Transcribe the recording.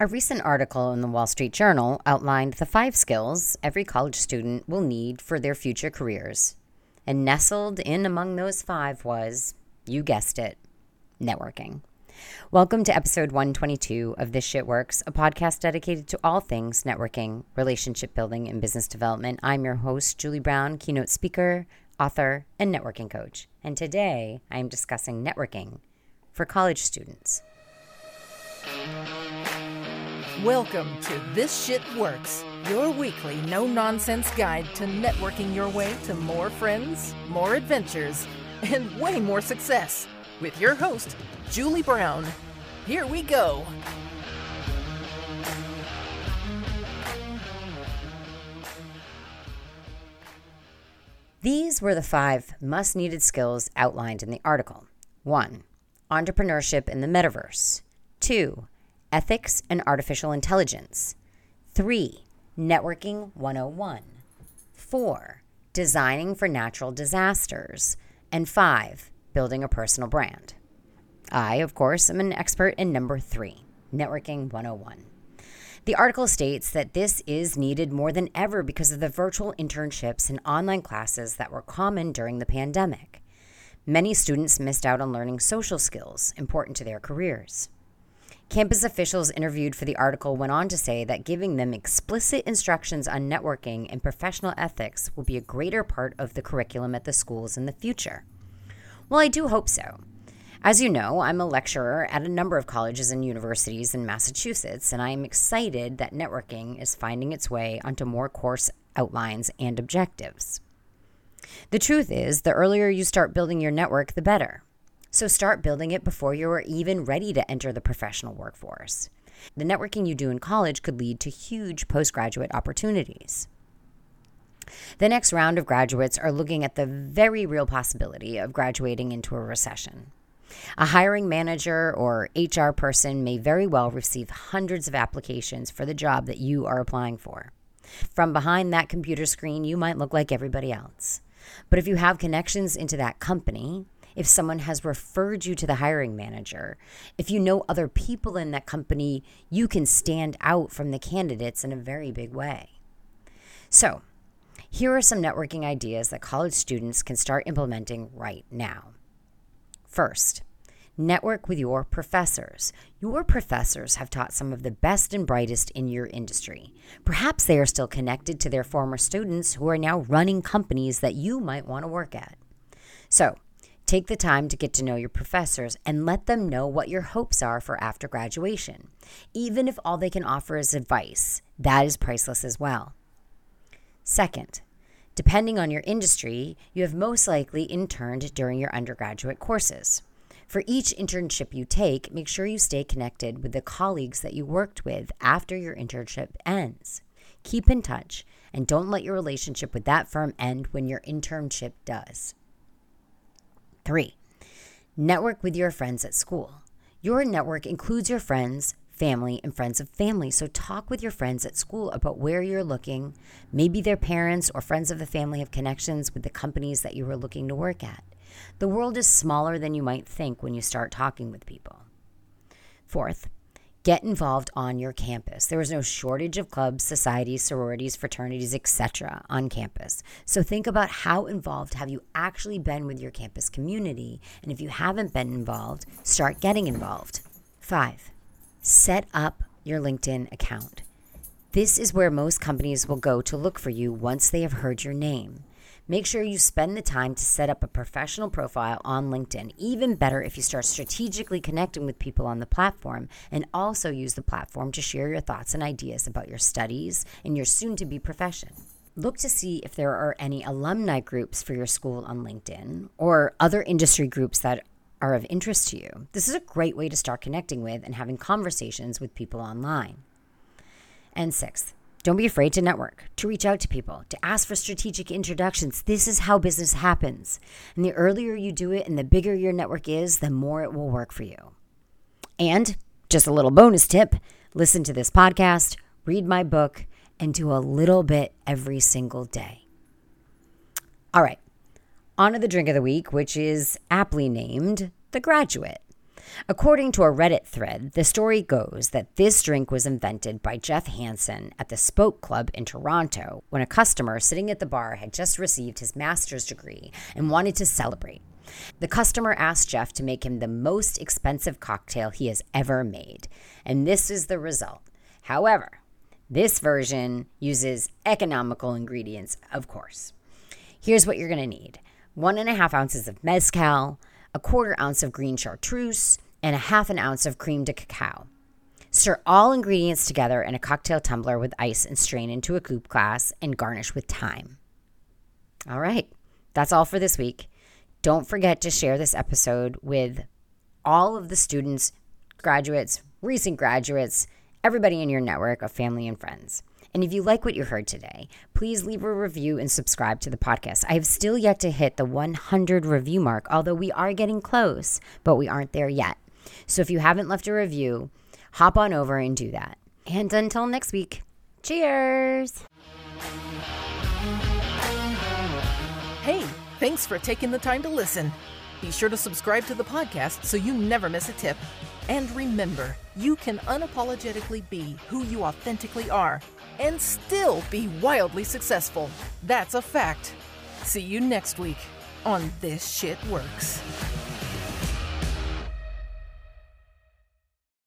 A recent article in the Wall Street Journal outlined the five skills every college student will need for their future careers. And nestled in among those five was, you guessed it, networking. Welcome to episode 122 of This Shit Works, a podcast dedicated to all things networking, relationship building, and business development. I'm your host, Julie Brown, keynote speaker, author, and networking coach. And today I am discussing networking for college students. Welcome to This Shit Works, your weekly no nonsense guide to networking your way to more friends, more adventures, and way more success with your host, Julie Brown. Here we go. These were the five must needed skills outlined in the article 1. Entrepreneurship in the metaverse. 2 Ethics and Artificial Intelligence. 3. Networking 101. 4. Designing for Natural Disasters. And 5. Building a Personal Brand. I, of course, am an expert in number 3, Networking 101. The article states that this is needed more than ever because of the virtual internships and online classes that were common during the pandemic. Many students missed out on learning social skills important to their careers. Campus officials interviewed for the article went on to say that giving them explicit instructions on networking and professional ethics will be a greater part of the curriculum at the schools in the future. Well, I do hope so. As you know, I'm a lecturer at a number of colleges and universities in Massachusetts, and I am excited that networking is finding its way onto more course outlines and objectives. The truth is, the earlier you start building your network, the better. So start building it before you are even ready to enter the professional workforce. The networking you do in college could lead to huge postgraduate opportunities. The next round of graduates are looking at the very real possibility of graduating into a recession. A hiring manager or HR person may very well receive hundreds of applications for the job that you are applying for. From behind that computer screen, you might look like everybody else. But if you have connections into that company, if someone has referred you to the hiring manager, if you know other people in that company, you can stand out from the candidates in a very big way. So, here are some networking ideas that college students can start implementing right now. First, network with your professors. Your professors have taught some of the best and brightest in your industry. Perhaps they are still connected to their former students who are now running companies that you might want to work at. So, Take the time to get to know your professors and let them know what your hopes are for after graduation. Even if all they can offer is advice, that is priceless as well. Second, depending on your industry, you have most likely interned during your undergraduate courses. For each internship you take, make sure you stay connected with the colleagues that you worked with after your internship ends. Keep in touch and don't let your relationship with that firm end when your internship does. Three, network with your friends at school. Your network includes your friends, family, and friends of family. So talk with your friends at school about where you're looking. Maybe their parents or friends of the family have connections with the companies that you are looking to work at. The world is smaller than you might think when you start talking with people. Fourth, Get involved on your campus. There is no shortage of clubs, societies, sororities, fraternities, etc. on campus. So think about how involved have you actually been with your campus community? And if you haven't been involved, start getting involved. 5. Set up your LinkedIn account. This is where most companies will go to look for you once they have heard your name. Make sure you spend the time to set up a professional profile on LinkedIn. Even better if you start strategically connecting with people on the platform and also use the platform to share your thoughts and ideas about your studies and your soon to be profession. Look to see if there are any alumni groups for your school on LinkedIn or other industry groups that are of interest to you. This is a great way to start connecting with and having conversations with people online. And sixth, don't be afraid to network, to reach out to people, to ask for strategic introductions. This is how business happens. And the earlier you do it and the bigger your network is, the more it will work for you. And just a little bonus tip listen to this podcast, read my book, and do a little bit every single day. All right, on to the drink of the week, which is aptly named The Graduate. According to a Reddit thread, the story goes that this drink was invented by Jeff Hansen at the Spoke Club in Toronto when a customer sitting at the bar had just received his master's degree and wanted to celebrate. The customer asked Jeff to make him the most expensive cocktail he has ever made, and this is the result. However, this version uses economical ingredients, of course. Here's what you're going to need one and a half ounces of mezcal, a quarter ounce of green chartreuse, and a half an ounce of crème de cacao. Stir all ingredients together in a cocktail tumbler with ice and strain into a coupe glass and garnish with thyme. All right, that's all for this week. Don't forget to share this episode with all of the students, graduates, recent graduates, everybody in your network of family and friends. And if you like what you heard today, please leave a review and subscribe to the podcast. I have still yet to hit the 100 review mark, although we are getting close, but we aren't there yet. So if you haven't left a review, hop on over and do that. And until next week, cheers. Hey, thanks for taking the time to listen. Be sure to subscribe to the podcast so you never miss a tip. And remember, you can unapologetically be who you authentically are and still be wildly successful. That's a fact. See you next week on This Shit Works.